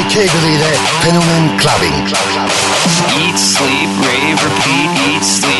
DJ Kegel ile Clubbing. Eat, sleep, rave, repeat. Eat, sleep,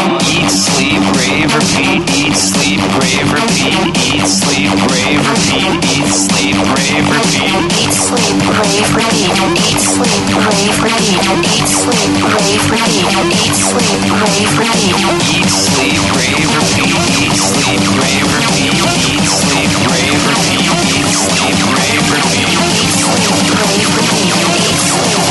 Rave, repeat. Eat, sleep, rave, repeat. Eat, sleep, rave, repeat. Eat, sleep, rave, repeat. Eat, sleep, rave, repeat. Eat, sleep, rave, repeat. Eat, sleep, rave, repeat. Eat, sleep, rave, repeat. Eat, sleep, rave, repeat. Eat, sleep, rave, repeat. Eat, sleep, rave, repeat. Eat, sleep, rave, repeat. Eat, sleep,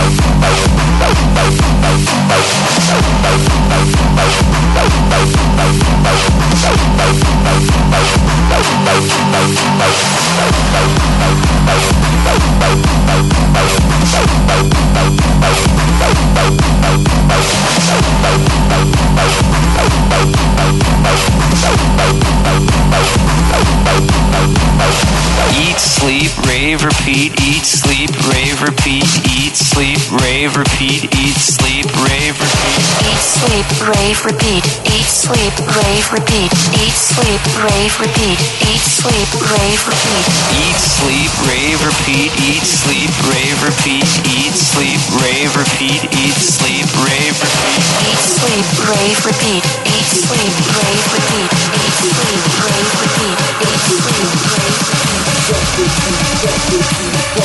Repeat. Eat, sleep, sleep, rave, repeat. Eat, sleep, rave, repeat. Eat, sleep, rave, repeat. Eat, sleep, rave, repeat. Eat, sleep, rave, repeat. Eat, sleep, rave, repeat. Eat, sleep, rave, repeat. Eat, sleep, rave, repeat. Eat, sleep, rave, repeat. Eat, sleep, rave, repeat. Eat, sleep, rave, repeat.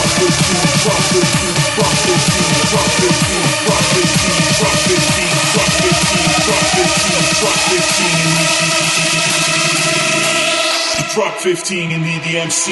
Prophecy, prophecy, prophecy, prophecy, prophecy, prophecy. 15 in need the dmc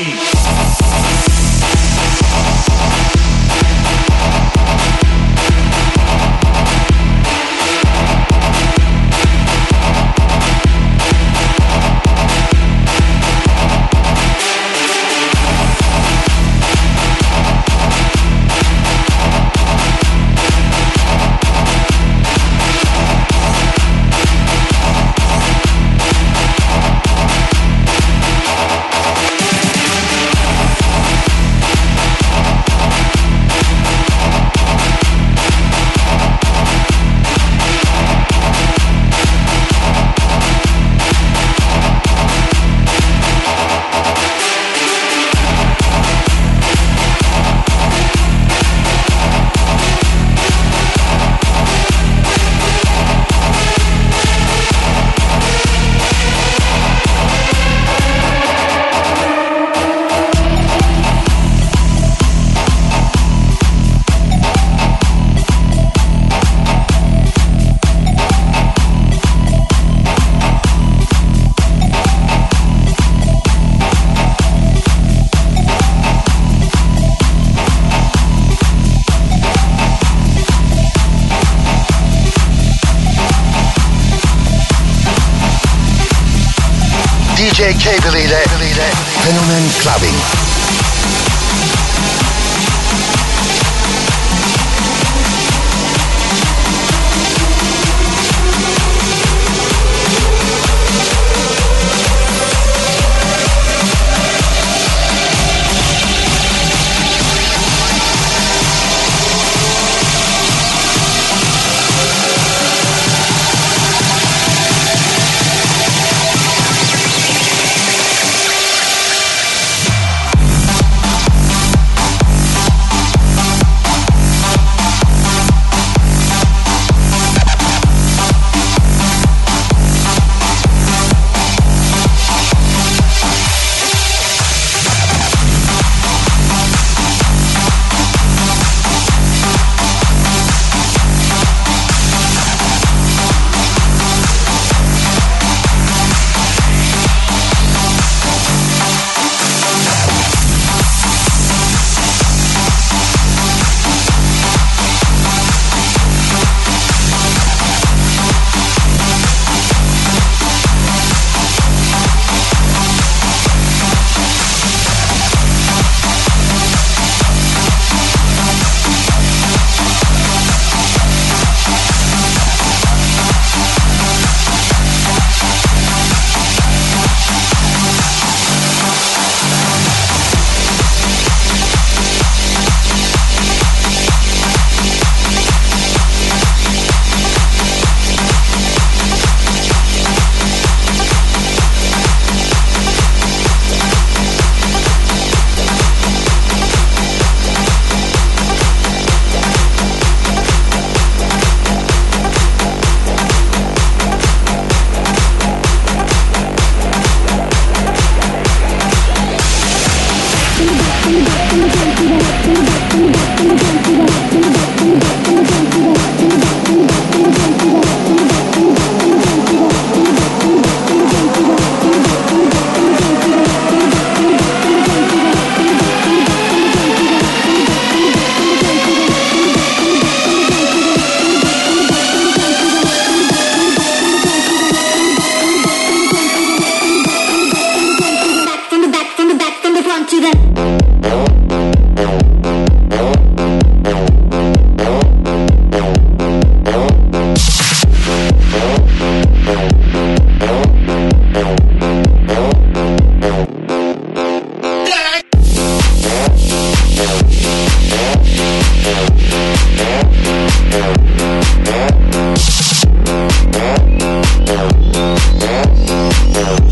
Fenomen Thank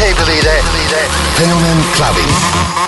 Ile Fenomen Clubbing.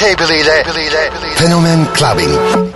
Ile Fenomen Clubbing.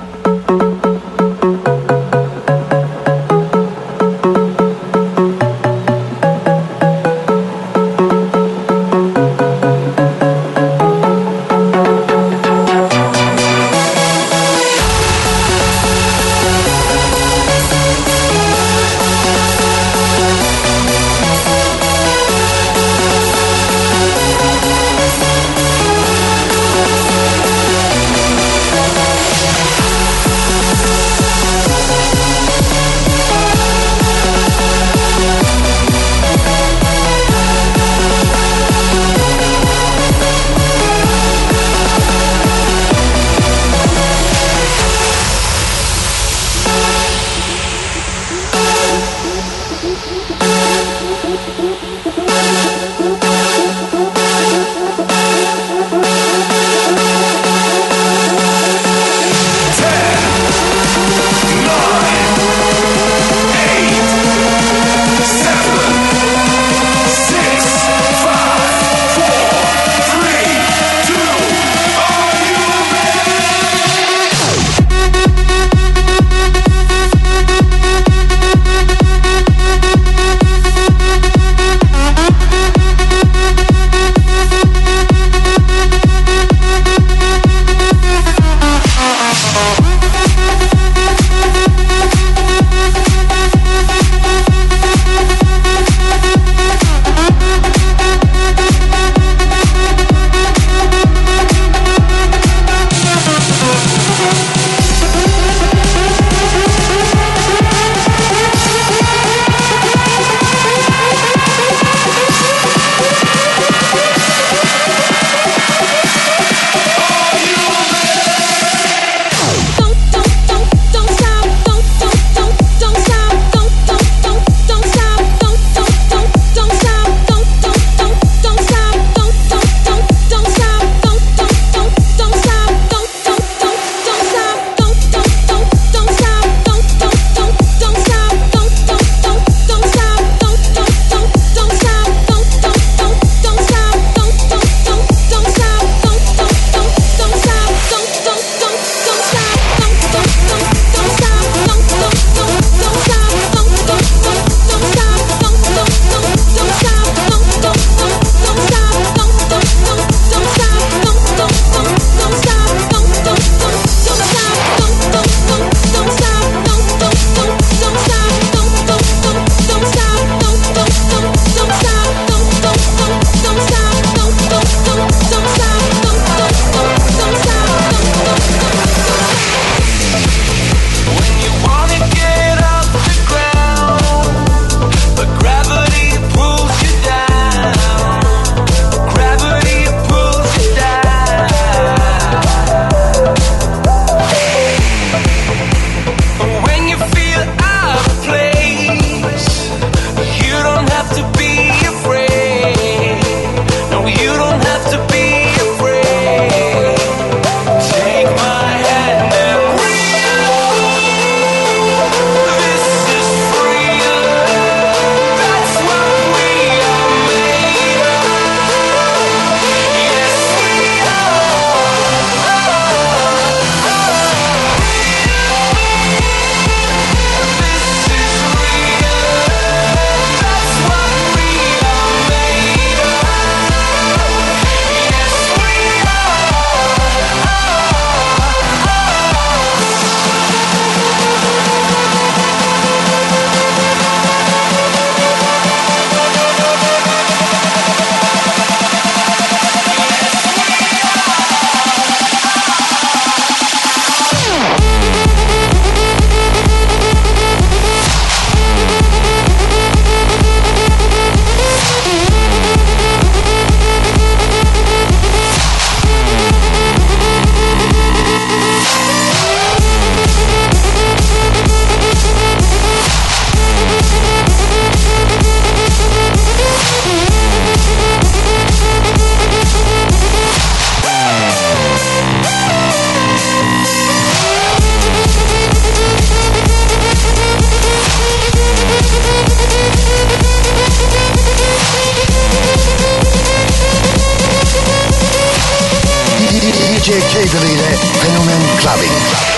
DJ Kegley'de Fenomen Clubbing.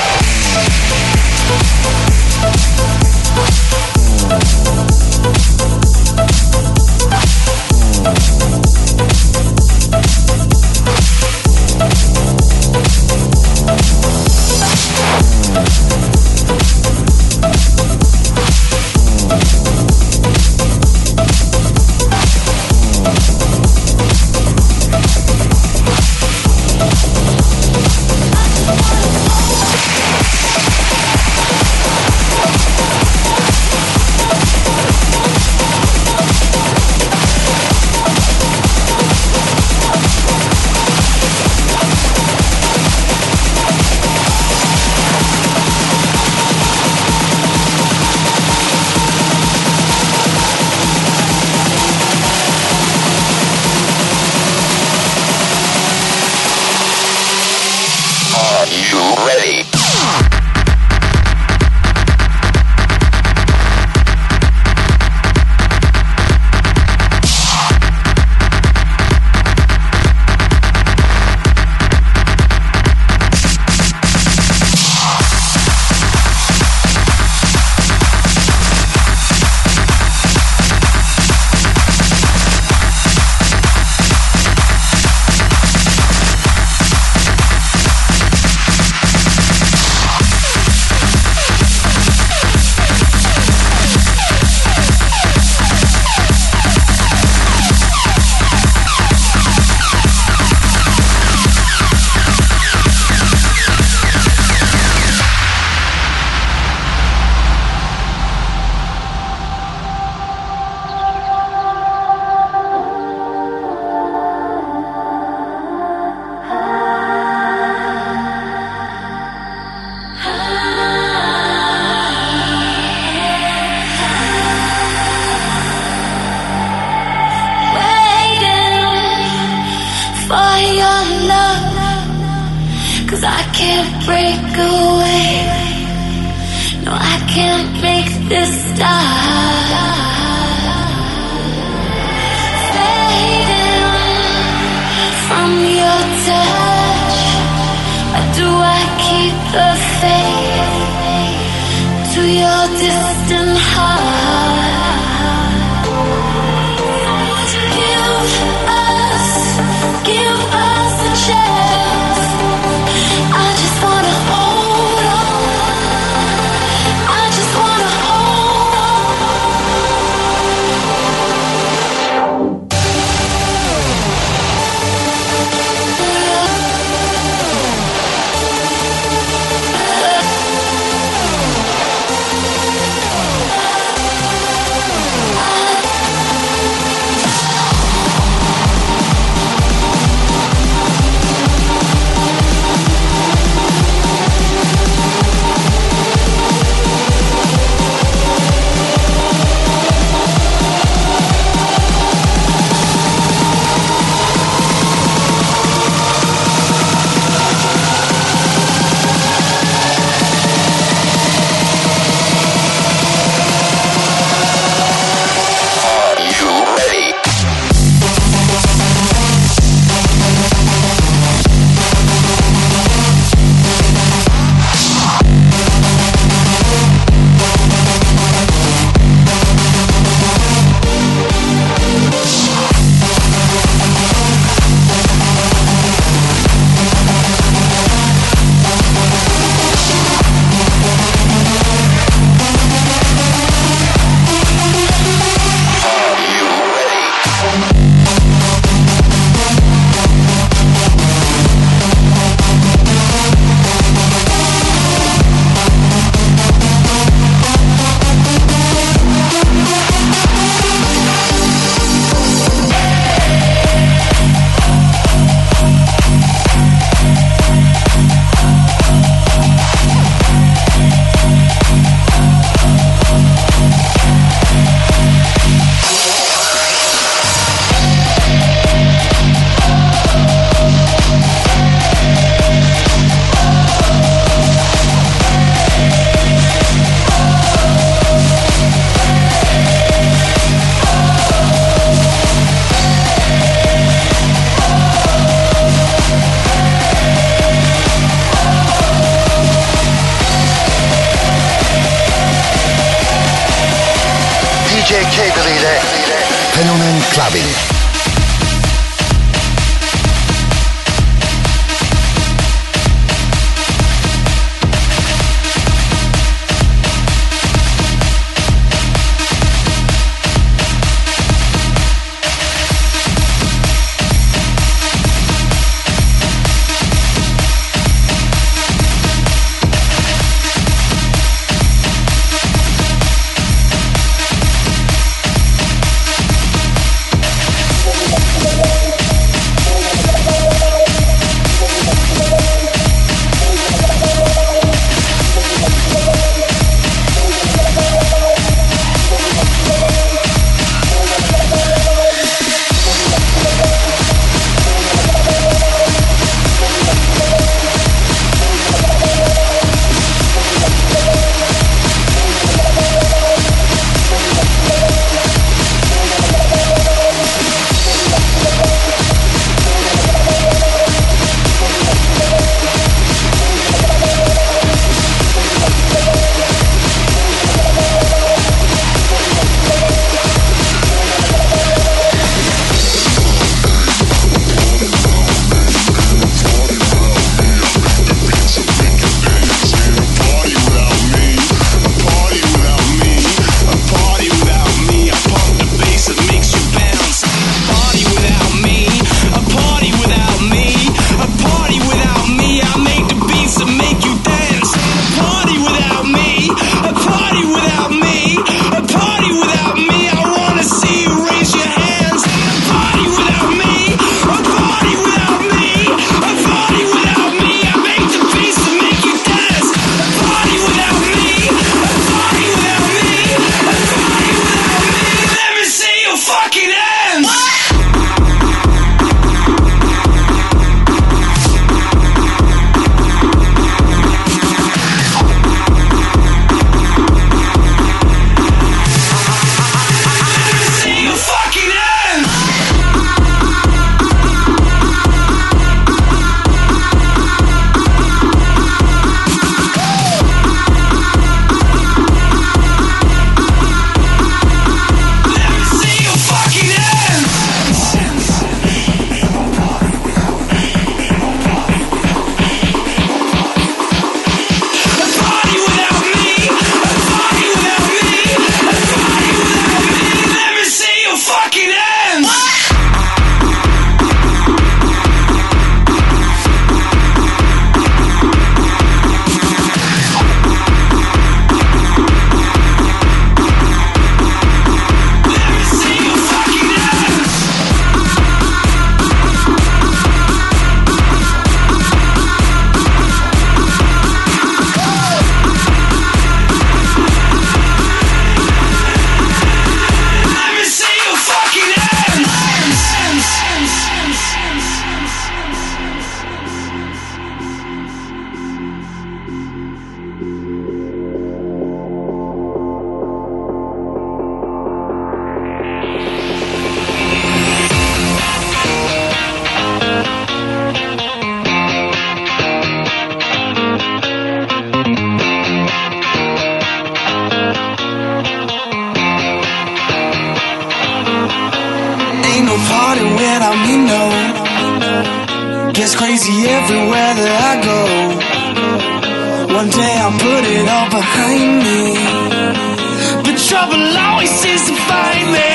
voices find me.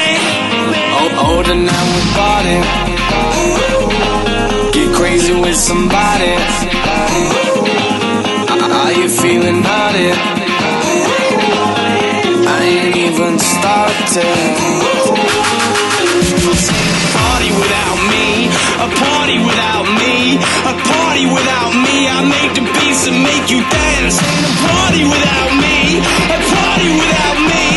Oh, older now we're parting. Get crazy with somebody. Are you feeling naughty? I ain't even started. Party without me, a party without me, a party without me. I make the beats and make you dance. A party without me, a party without me.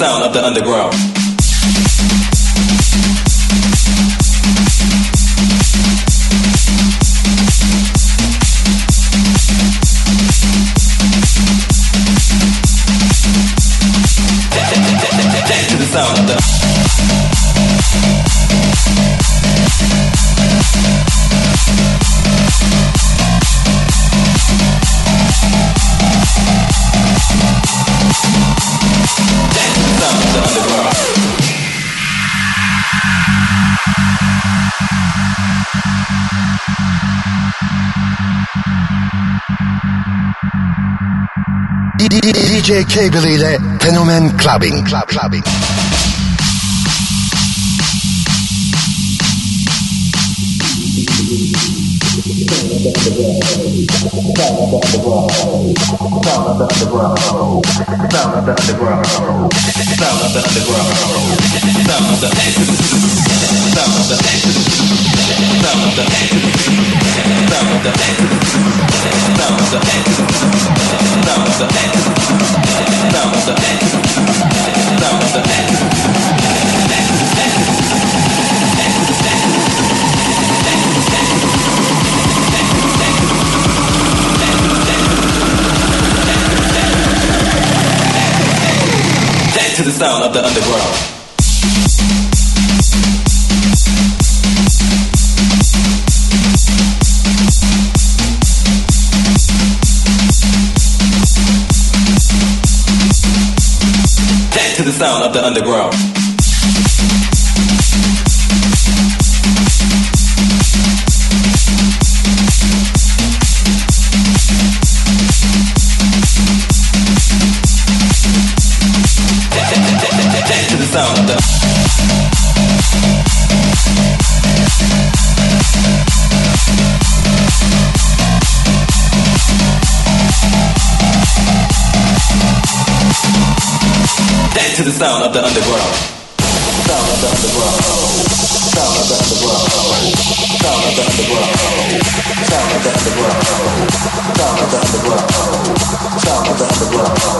Sound of the underground. DJ Cable ile Fenomen Clubbing. Club Clubbing. Down the To the sound of the underground. To the sound of the underground. Of the underground. Sound of the underground. Sound of the underground. Sound of the underground. Sound of the underground. Sound of the underground. Sound of the underground.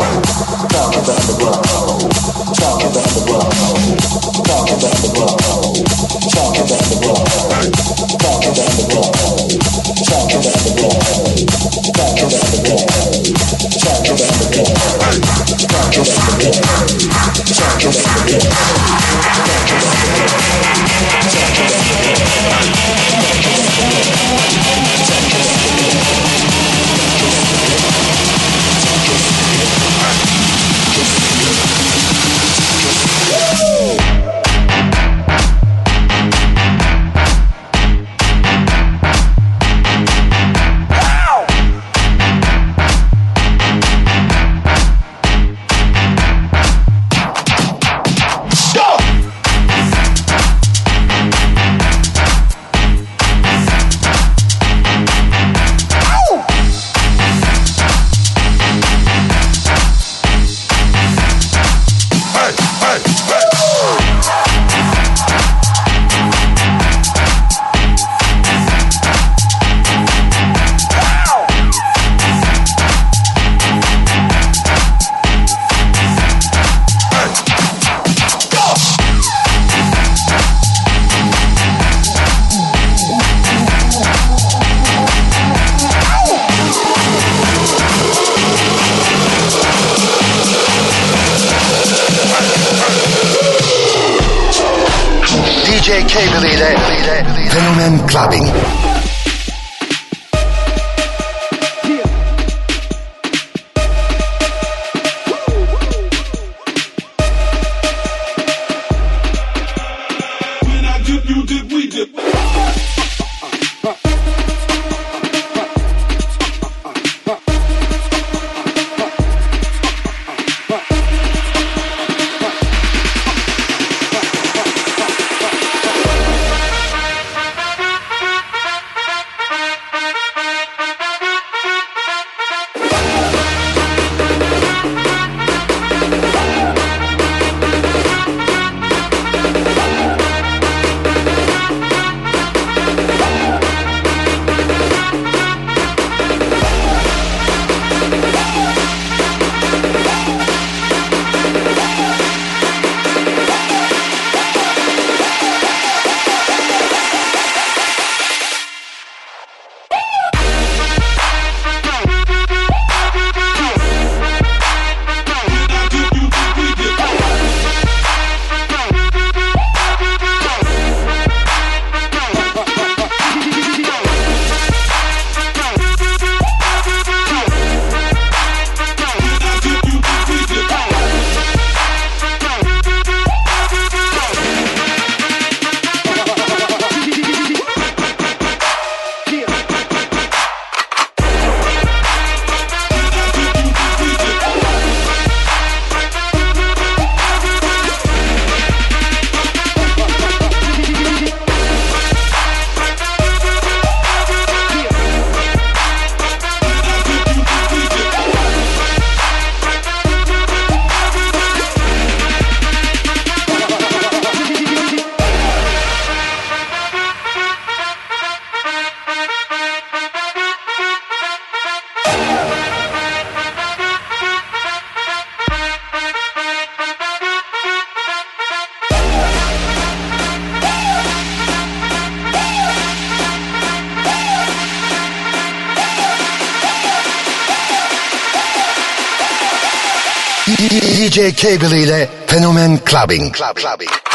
DJ Cable ile Fenomen Clubbing. Club, clubbing.